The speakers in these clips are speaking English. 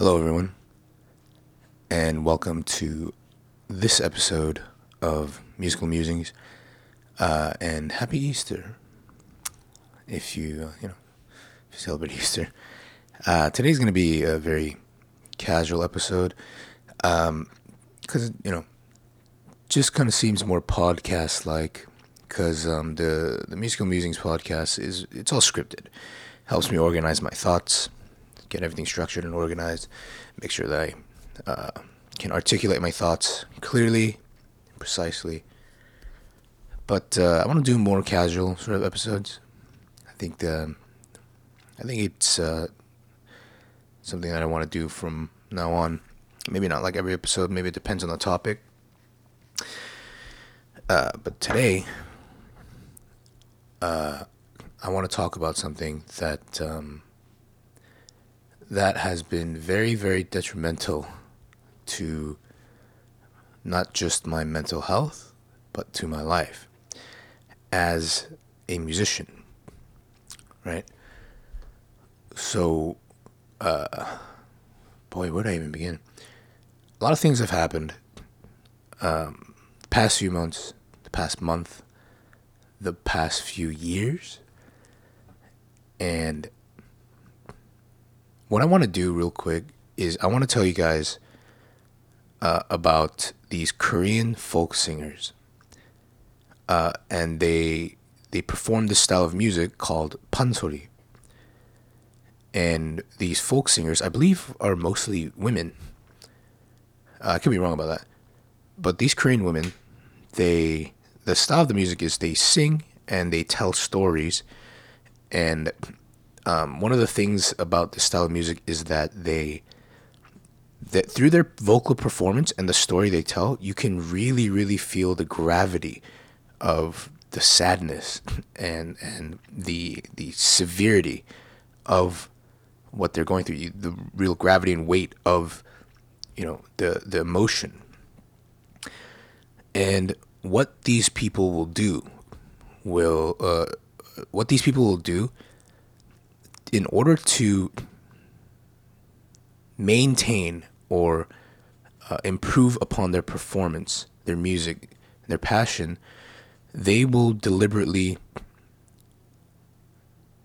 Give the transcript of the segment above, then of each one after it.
Hello, everyone, and welcome to this episode of Musical Musings. Uh, and happy Easter, if you uh, you know you celebrate Easter. Uh, today's going to be a very casual episode, because um, you know, just kind of seems more podcast like. Because um, the the Musical Musings podcast is it's all scripted, helps me organize my thoughts get everything structured and organized, make sure that I uh, can articulate my thoughts clearly, precisely. But uh, I want to do more casual sort of episodes. I think the, I think it's uh, something that I want to do from now on. Maybe not like every episode. Maybe it depends on the topic. Uh, but today, uh, I want to talk about something that um, that has been very, very detrimental to not just my mental health, but to my life as a musician, right? So, uh, boy, where do I even begin? A lot of things have happened. Um, the past few months, the past month, the past few years, and what I want to do real quick is I want to tell you guys uh, about these Korean folk singers, uh, and they they perform this style of music called pansori. And these folk singers, I believe, are mostly women. Uh, I could be wrong about that, but these Korean women, they the style of the music is they sing and they tell stories, and um, one of the things about this style of music is that they that through their vocal performance and the story they tell, you can really, really feel the gravity of the sadness and and the the severity of what they're going through, the real gravity and weight of you know the the emotion. And what these people will do will uh, what these people will do in order to maintain or uh, improve upon their performance, their music, their passion, they will deliberately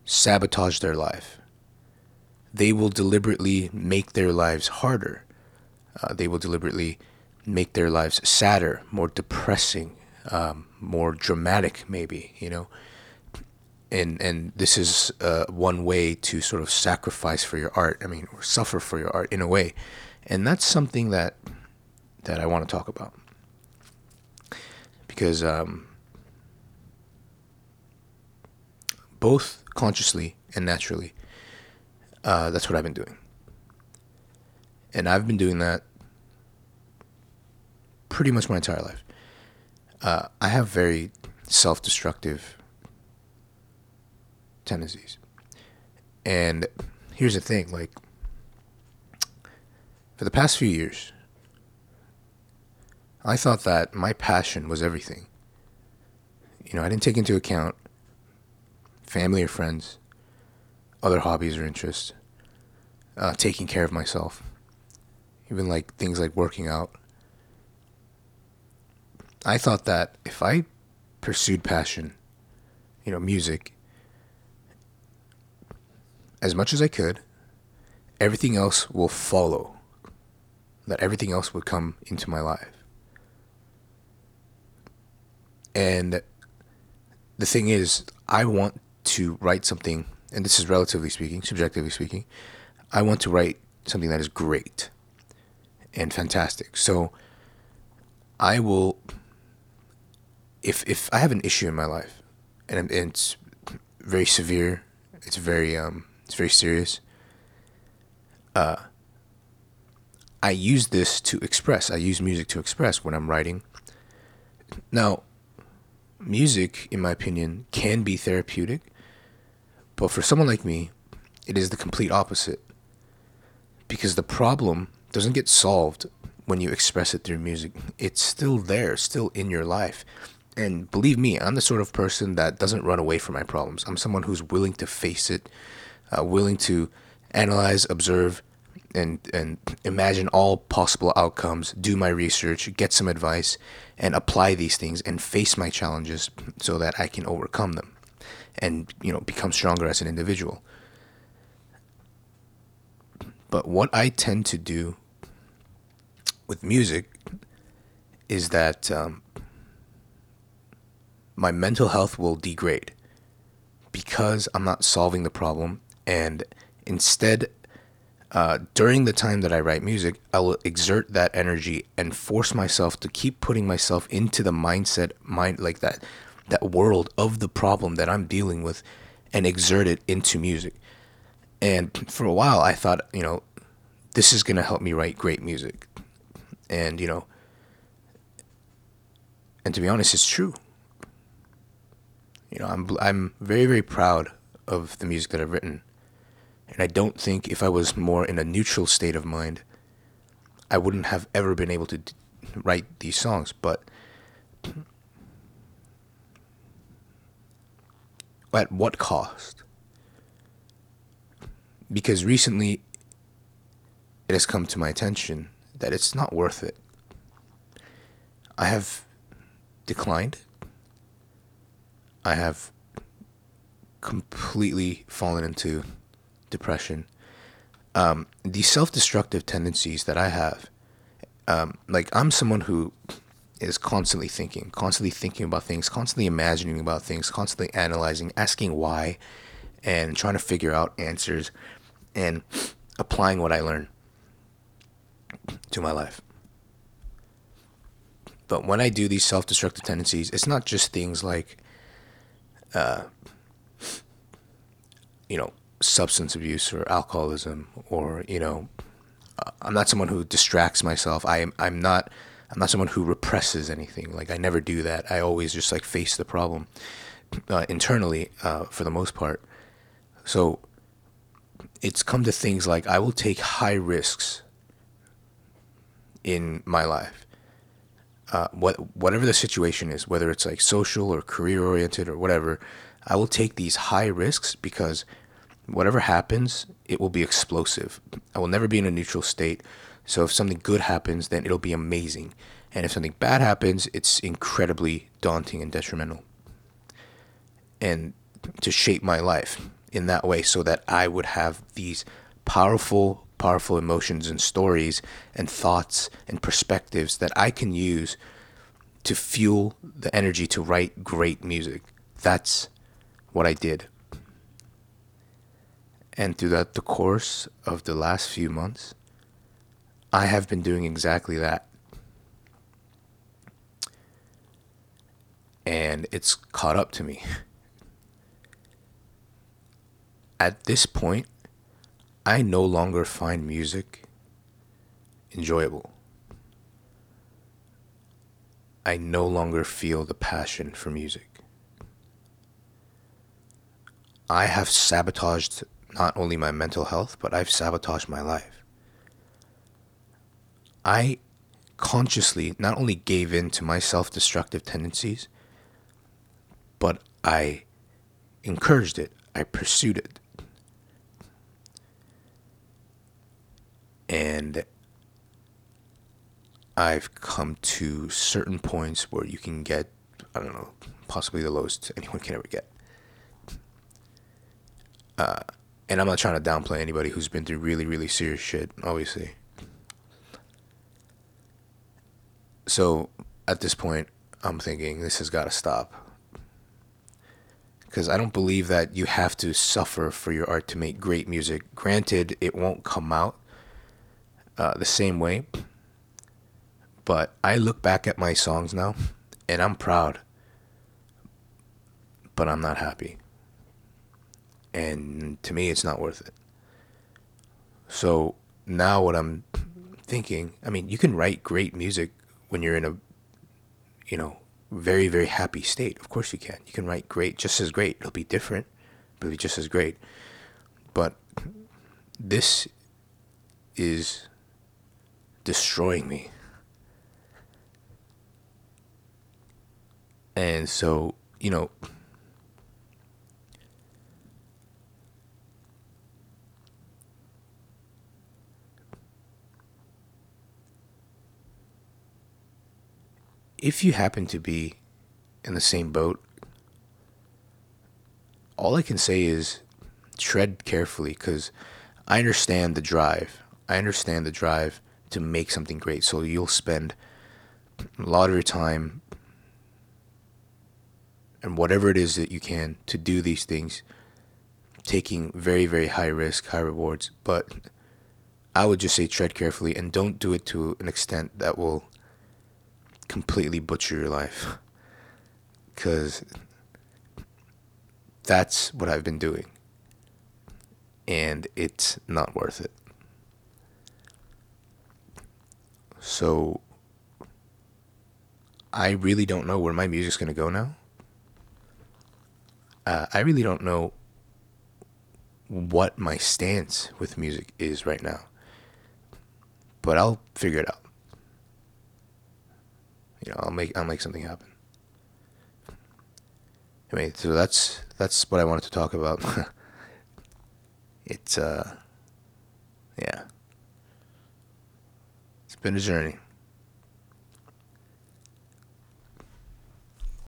sabotage their life. They will deliberately make their lives harder. Uh, they will deliberately make their lives sadder, more depressing, um, more dramatic, maybe, you know and and this is uh, one way to sort of sacrifice for your art. I mean, or suffer for your art in a way, and that's something that that I want to talk about because um, both consciously and naturally, uh, that's what I've been doing, and I've been doing that pretty much my entire life. Uh, I have very self-destructive tendencies. And here's the thing like, for the past few years, I thought that my passion was everything. You know, I didn't take into account family or friends, other hobbies or interests, uh, taking care of myself, even like things like working out. I thought that if I pursued passion, you know, music, as much as I could, everything else will follow. That everything else would come into my life. And the thing is, I want to write something, and this is relatively speaking, subjectively speaking, I want to write something that is great and fantastic. So I will, if if I have an issue in my life, and it's very severe, it's very um, it's very serious. Uh, I use this to express. I use music to express when I'm writing. Now, music, in my opinion, can be therapeutic, but for someone like me, it is the complete opposite. Because the problem doesn't get solved when you express it through music. It's still there, still in your life. And believe me, I'm the sort of person that doesn't run away from my problems. I'm someone who's willing to face it uh, willing to analyze, observe, and and imagine all possible outcomes, do my research, get some advice, and apply these things and face my challenges so that I can overcome them and you know become stronger as an individual. But what I tend to do with music is that um, my mental health will degrade because I'm not solving the problem, and instead, uh, during the time that I write music, I will exert that energy and force myself to keep putting myself into the mindset, mind like that, that world of the problem that I'm dealing with, and exert it into music. And for a while, I thought, you know, this is to help me write great music. And, you know, and to be honest, it's true. You know, I'm, I'm very, very proud of the music that I've written. And I don't think if I was more in a neutral state of mind, I wouldn't have ever been able to d- write these songs. But at what cost? Because recently it has come to my attention that it's not worth it. I have declined. I have completely fallen into depression. Um, these self destructive tendencies that I have, um, like, I'm someone who is constantly thinking, constantly thinking about things, constantly imagining about things, constantly analyzing, asking why, and trying to figure out answers and applying what I learn to my life. But when I do these self destructive tendencies, it's not just things like, uh, you know, substance abuse or alcoholism or, you know, I'm not someone who distracts myself. I am, I'm not, I'm not someone who represses anything. Like I never do that. I always just like face the problem uh, internally uh, for the most part. So it's come to things like I will take high risks in my life. Uh, what whatever the situation is, whether it's like social or career oriented or whatever, I will take these high risks because whatever happens, it will be explosive. I will never be in a neutral state. So if something good happens, then it'll be amazing. And if something bad happens, it's incredibly daunting and detrimental. And to shape my life in that way so that I would have these powerful powerful emotions and stories and thoughts and perspectives that I can use to fuel the energy to write great music. That's what I did. And throughout the course of the last few months, I have been doing exactly that. And it's caught up to me. At this point, I no longer find music enjoyable. I no longer feel the passion for music. I have sabotaged not only my mental health, but I've sabotaged my life. I consciously not only gave in to my self destructive tendencies, but I encouraged it, I pursued it. and I've come to certain points where you can get, I don't know, possibly the lowest anyone can ever get. Uh, and I'm not trying to downplay anybody who's been through really, really serious shit, obviously. So at this point, I'm thinking this has got to stop. Because I don't believe that you have to suffer for your art to make great music. Granted, it won't come out uh, the same way. But I look back at my songs now and I'm proud, but I'm not happy. And to me, it's not worth it. So now, what I'm thinking, I mean, you can write great music when you're in a, you know, very, very happy state. Of course you can. You can write great, just as great. It'll be different, but it'll be just as great. But this is destroying me. And so, you know, if you happen to be in the same boat, all I can say is tread carefully because I understand the drive. I understand the drive to make something great. So you'll spend a lot of your time and whatever it is that you can to do these things, taking very, very high risk, high rewards. But I would just say tread carefully and don't do it to an extent that will completely butcher your life. Because that's what I've been doing. And it's not worth it. So I really don't know where my music's going to go now. Uh, I really don't know what my stance with music is right now. But I'll figure it out. You know, I'll make I'll make something happen. I mean, so that's that's what I wanted to talk about. it's uh yeah. It's been a journey.